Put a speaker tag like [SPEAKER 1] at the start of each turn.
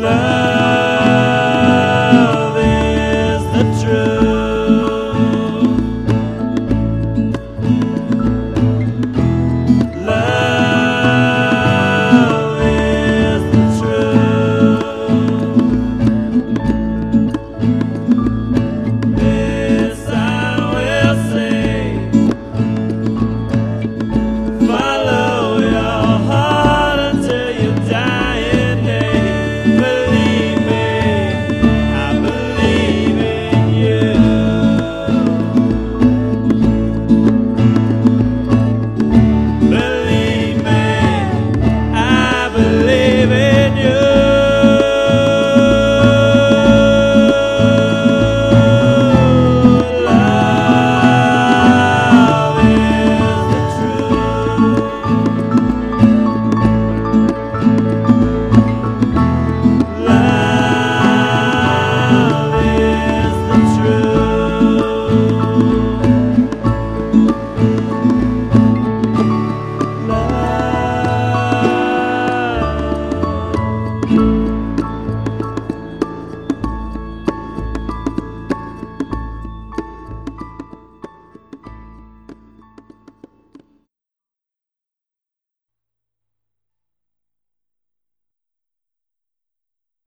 [SPEAKER 1] love.